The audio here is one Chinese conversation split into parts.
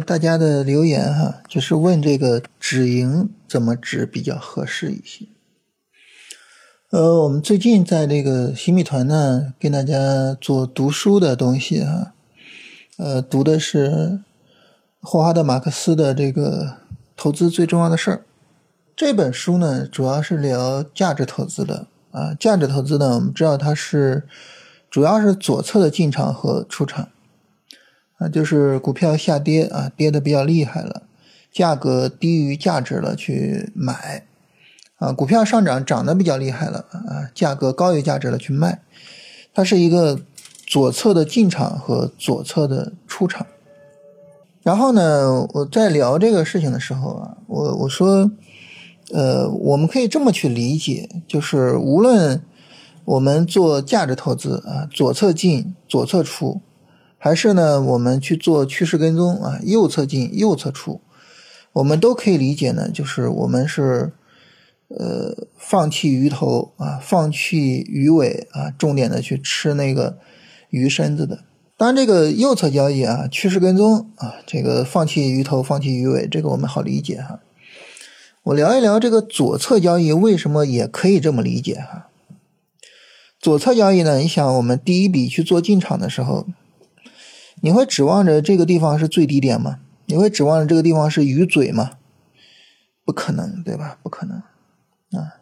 大家的留言哈，就是问这个止盈怎么止比较合适一些。呃，我们最近在这个新米团呢，跟大家做读书的东西哈，呃，读的是霍华德·马克思的这个投资最重要的事儿。这本书呢，主要是聊价值投资的啊。价值投资呢，我们知道它是主要是左侧的进场和出场啊，就是股票下跌啊，跌的比较厉害了，价格低于价值了去买。啊，股票上涨涨得比较厉害了啊，价格高于价值了去卖，它是一个左侧的进场和左侧的出场。然后呢，我在聊这个事情的时候啊，我我说，呃，我们可以这么去理解，就是无论我们做价值投资啊，左侧进左侧出，还是呢我们去做趋势跟踪啊，右侧进右侧出，我们都可以理解呢，就是我们是。呃，放弃鱼头啊，放弃鱼尾啊，重点的去吃那个鱼身子的。当然，这个右侧交易啊，趋势跟踪啊，这个放弃鱼头，放弃鱼尾，这个我们好理解哈。我聊一聊这个左侧交易为什么也可以这么理解哈。左侧交易呢，你想我们第一笔去做进场的时候，你会指望着这个地方是最低点吗？你会指望着这个地方是鱼嘴吗？不可能，对吧？不可能。啊，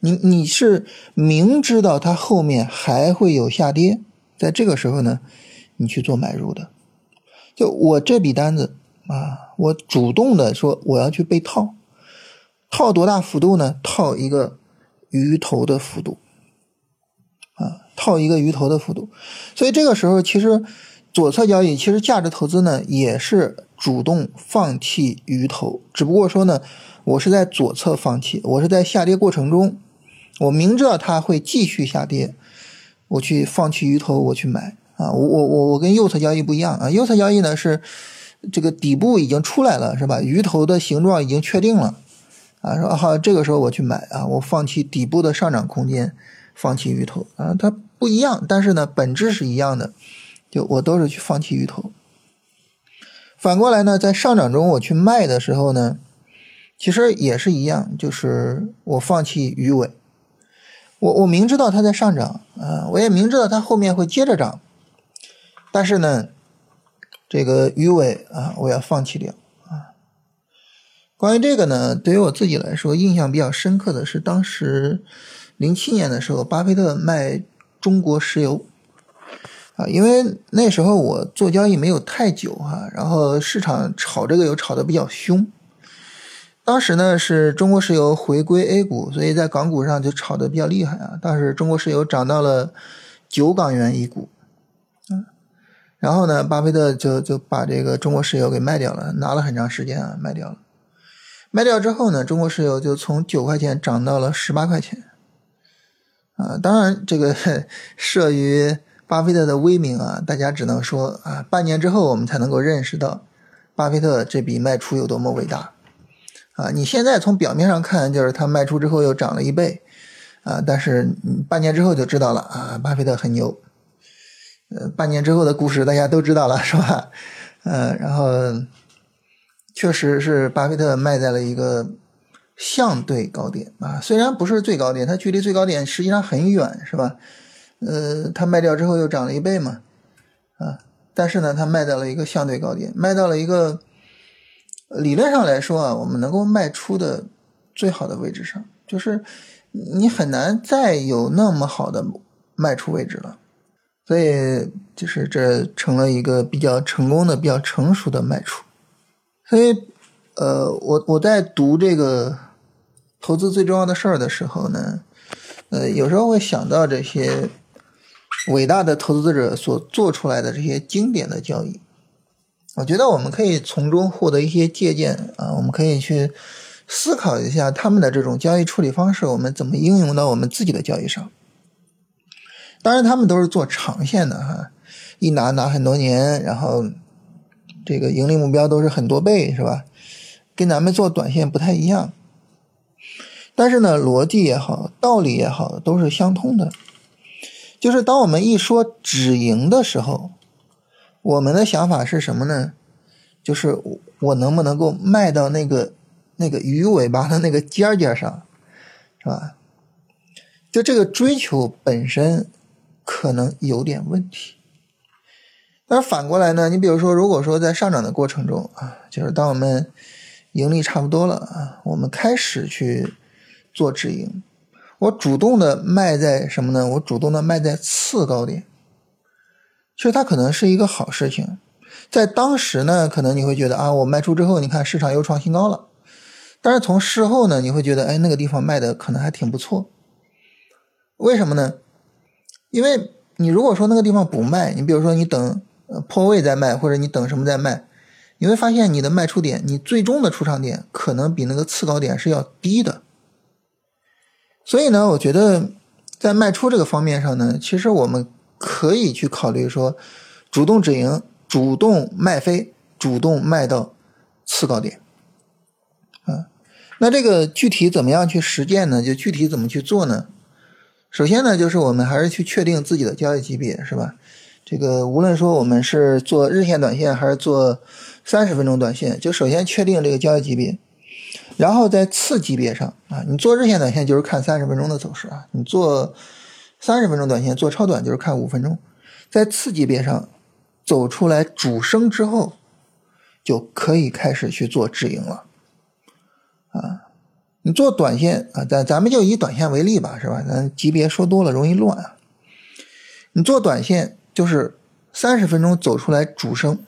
你你是明知道它后面还会有下跌，在这个时候呢，你去做买入的。就我这笔单子啊，我主动的说我要去被套，套多大幅度呢？套一个鱼头的幅度，啊，套一个鱼头的幅度。所以这个时候其实左侧交易，其实价值投资呢也是主动放弃鱼头，只不过说呢。我是在左侧放弃，我是在下跌过程中，我明知道它会继续下跌，我去放弃鱼头，我去买啊，我我我我跟右侧交易不一样啊，右侧交易呢是这个底部已经出来了是吧？鱼头的形状已经确定了啊，说好这个时候我去买啊，我放弃底部的上涨空间，放弃鱼头啊，它不一样，但是呢本质是一样的，就我都是去放弃鱼头。反过来呢，在上涨中我去卖的时候呢。其实也是一样，就是我放弃鱼尾，我我明知道它在上涨啊，我也明知道它后面会接着涨，但是呢，这个鱼尾啊，我要放弃掉啊。关于这个呢，对于我自己来说，印象比较深刻的是当时零七年的时候，巴菲特卖中国石油啊，因为那时候我做交易没有太久哈，然后市场炒这个油炒的比较凶。当时呢是中国石油回归 A 股，所以在港股上就炒得比较厉害啊。当时中国石油涨到了九港元一股，嗯，然后呢，巴菲特就就把这个中国石油给卖掉了，拿了很长时间啊，卖掉了。卖掉之后呢，中国石油就从九块钱涨到了十八块钱，啊，当然这个 慑于巴菲特的威名啊，大家只能说啊，半年之后我们才能够认识到巴菲特这笔卖出有多么伟大。啊，你现在从表面上看，就是他卖出之后又涨了一倍，啊，但是半年之后就知道了啊，巴菲特很牛，呃，半年之后的故事大家都知道了，是吧？呃，然后确实是巴菲特卖在了一个相对高点啊，虽然不是最高点，它距离最高点实际上很远，是吧？呃，它卖掉之后又涨了一倍嘛，啊，但是呢，它卖到了一个相对高点，卖到了一个。理论上来说啊，我们能够卖出的最好的位置上，就是你很难再有那么好的卖出位置了，所以就是这成了一个比较成功的、比较成熟的卖出。所以，呃，我我在读这个投资最重要的事儿的时候呢，呃，有时候会想到这些伟大的投资者所做出来的这些经典的交易。我觉得我们可以从中获得一些借鉴啊，我们可以去思考一下他们的这种交易处理方式，我们怎么应用到我们自己的交易上。当然，他们都是做长线的哈，一拿拿很多年，然后这个盈利目标都是很多倍，是吧？跟咱们做短线不太一样。但是呢，逻辑也好，道理也好，都是相通的。就是当我们一说止盈的时候。我们的想法是什么呢？就是我能不能够卖到那个那个鱼尾巴的那个尖尖上，是吧？就这个追求本身可能有点问题。但是反过来呢，你比如说，如果说在上涨的过程中啊，就是当我们盈利差不多了啊，我们开始去做止盈，我主动的卖在什么呢？我主动的卖在次高点，其实它可能是一个好事情。在当时呢，可能你会觉得啊，我卖出之后，你看市场又创新高了。但是从事后呢，你会觉得，哎，那个地方卖的可能还挺不错。为什么呢？因为你如果说那个地方不卖，你比如说你等。破位再卖，或者你等什么再卖，你会发现你的卖出点，你最终的出场点可能比那个次高点是要低的。所以呢，我觉得在卖出这个方面上呢，其实我们可以去考虑说，主动止盈，主动卖飞，主动卖到次高点。啊，那这个具体怎么样去实践呢？就具体怎么去做呢？首先呢，就是我们还是去确定自己的交易级别，是吧？这个无论说我们是做日线短线还是做三十分钟短线，就首先确定这个交易级别，然后在次级别上啊，你做日线短线就是看三十分钟的走势啊，你做三十分钟短线做超短就是看五分钟，在次级别上走出来主升之后，就可以开始去做止盈了啊。你做短线啊，咱咱们就以短线为例吧，是吧？咱级别说多了容易乱啊。你做短线。就是三十分钟走出来主升，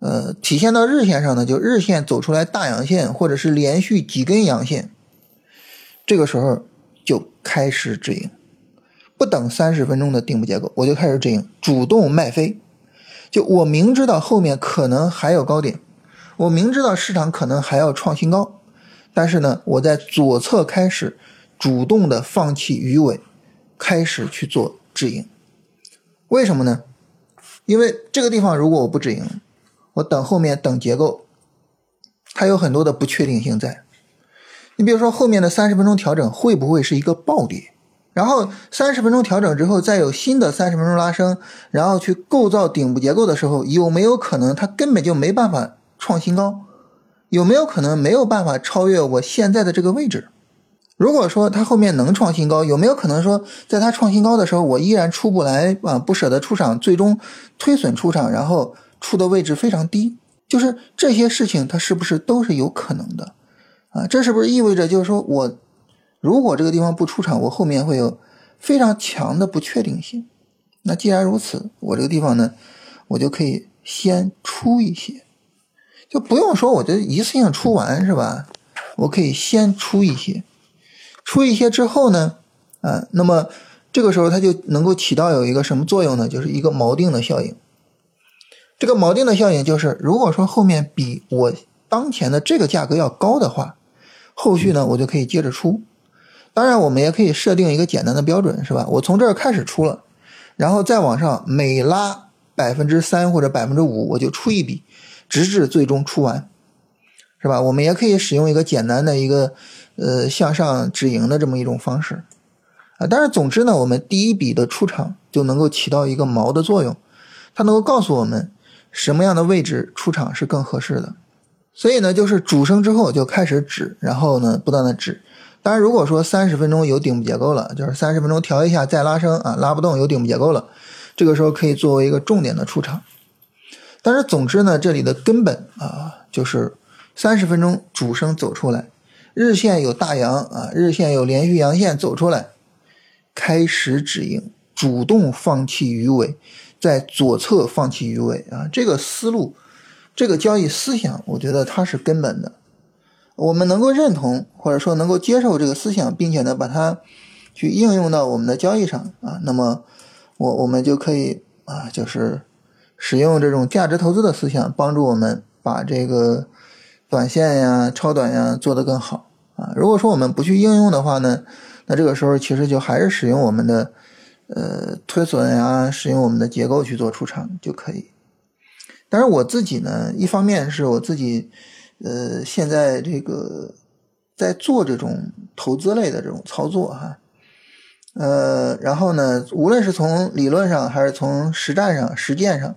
呃，体现到日线上呢，就日线走出来大阳线，或者是连续几根阳线，这个时候就开始止盈，不等三十分钟的顶部结构，我就开始止盈，主动卖飞。就我明知道后面可能还有高点，我明知道市场可能还要创新高，但是呢，我在左侧开始主动的放弃鱼尾，开始去做止盈。为什么呢？因为这个地方如果我不止盈，我等后面等结构，它有很多的不确定性在。你比如说后面的三十分钟调整会不会是一个暴跌？然后三十分钟调整之后再有新的三十分钟拉升，然后去构造顶部结构的时候，有没有可能它根本就没办法创新高？有没有可能没有办法超越我现在的这个位置？如果说它后面能创新高，有没有可能说，在它创新高的时候，我依然出不来啊？不舍得出场，最终推损出场，然后出的位置非常低，就是这些事情，它是不是都是有可能的啊？这是不是意味着，就是说我如果这个地方不出场，我后面会有非常强的不确定性？那既然如此，我这个地方呢，我就可以先出一些，就不用说我就一次性出完是吧？我可以先出一些。出一些之后呢，啊，那么这个时候它就能够起到有一个什么作用呢？就是一个锚定的效应。这个锚定的效应就是，如果说后面比我当前的这个价格要高的话，后续呢我就可以接着出。当然，我们也可以设定一个简单的标准，是吧？我从这儿开始出了，然后再往上每拉百分之三或者百分之五，我就出一笔，直至最终出完，是吧？我们也可以使用一个简单的一个。呃，向上止盈的这么一种方式，啊，但是总之呢，我们第一笔的出场就能够起到一个锚的作用，它能够告诉我们什么样的位置出场是更合适的。所以呢，就是主升之后就开始止，然后呢不断的止。当然，如果说三十分钟有顶部结构了，就是三十分钟调一下再拉升啊，拉不动有顶部结构了，这个时候可以作为一个重点的出场。但是总之呢，这里的根本啊，就是三十分钟主升走出来。日线有大阳啊，日线有连续阳线走出来，开始止盈，主动放弃鱼尾，在左侧放弃鱼尾啊，这个思路，这个交易思想，我觉得它是根本的。我们能够认同或者说能够接受这个思想，并且呢把它去应用到我们的交易上啊，那么我我们就可以啊，就是使用这种价值投资的思想，帮助我们把这个。短线呀，超短呀，做得更好啊！如果说我们不去应用的话呢，那这个时候其实就还是使用我们的呃推损呀，使用我们的结构去做出场就可以。但是我自己呢，一方面是我自己呃现在这个在做这种投资类的这种操作哈，呃，然后呢，无论是从理论上还是从实战上、实践上，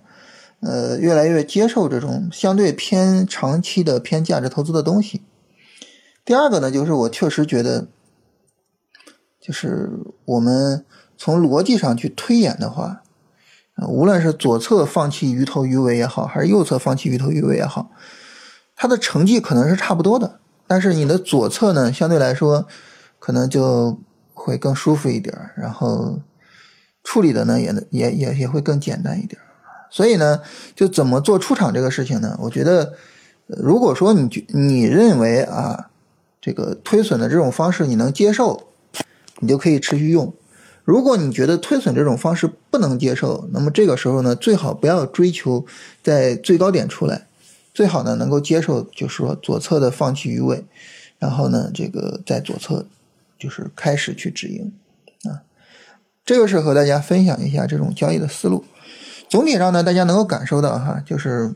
呃，越来越接受这种相对偏长期的偏价值投资的东西。第二个呢，就是我确实觉得，就是我们从逻辑上去推演的话，无论是左侧放弃鱼头鱼尾也好，还是右侧放弃鱼头鱼尾也好，它的成绩可能是差不多的。但是你的左侧呢，相对来说可能就会更舒服一点，然后处理的呢也也也也会更简单一点。所以呢，就怎么做出场这个事情呢？我觉得，如果说你觉你认为啊，这个推损的这种方式你能接受，你就可以持续用；如果你觉得推损这种方式不能接受，那么这个时候呢，最好不要追求在最高点出来，最好呢能够接受，就是说左侧的放弃鱼尾，然后呢，这个在左侧就是开始去止盈啊。这个是和大家分享一下这种交易的思路。总体上呢，大家能够感受到哈，就是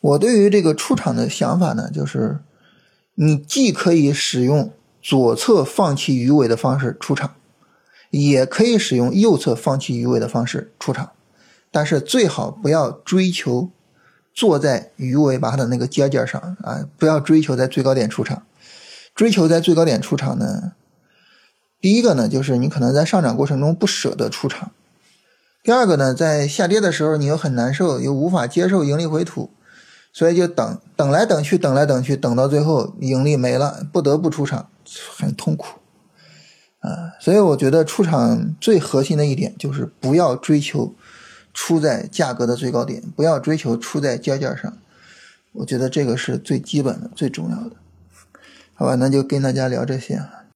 我对于这个出场的想法呢，就是你既可以使用左侧放弃鱼尾的方式出场，也可以使用右侧放弃鱼尾的方式出场，但是最好不要追求坐在鱼尾巴的那个尖尖上啊，不要追求在最高点出场。追求在最高点出场呢，第一个呢，就是你可能在上涨过程中不舍得出场。第二个呢，在下跌的时候，你又很难受，又无法接受盈利回吐，所以就等等来等去，等来等去，等到最后盈利没了，不得不出场，很痛苦啊。所以我觉得出场最核心的一点就是不要追求出在价格的最高点，不要追求出在尖尖上。我觉得这个是最基本的、最重要的。好吧，那就跟大家聊这些。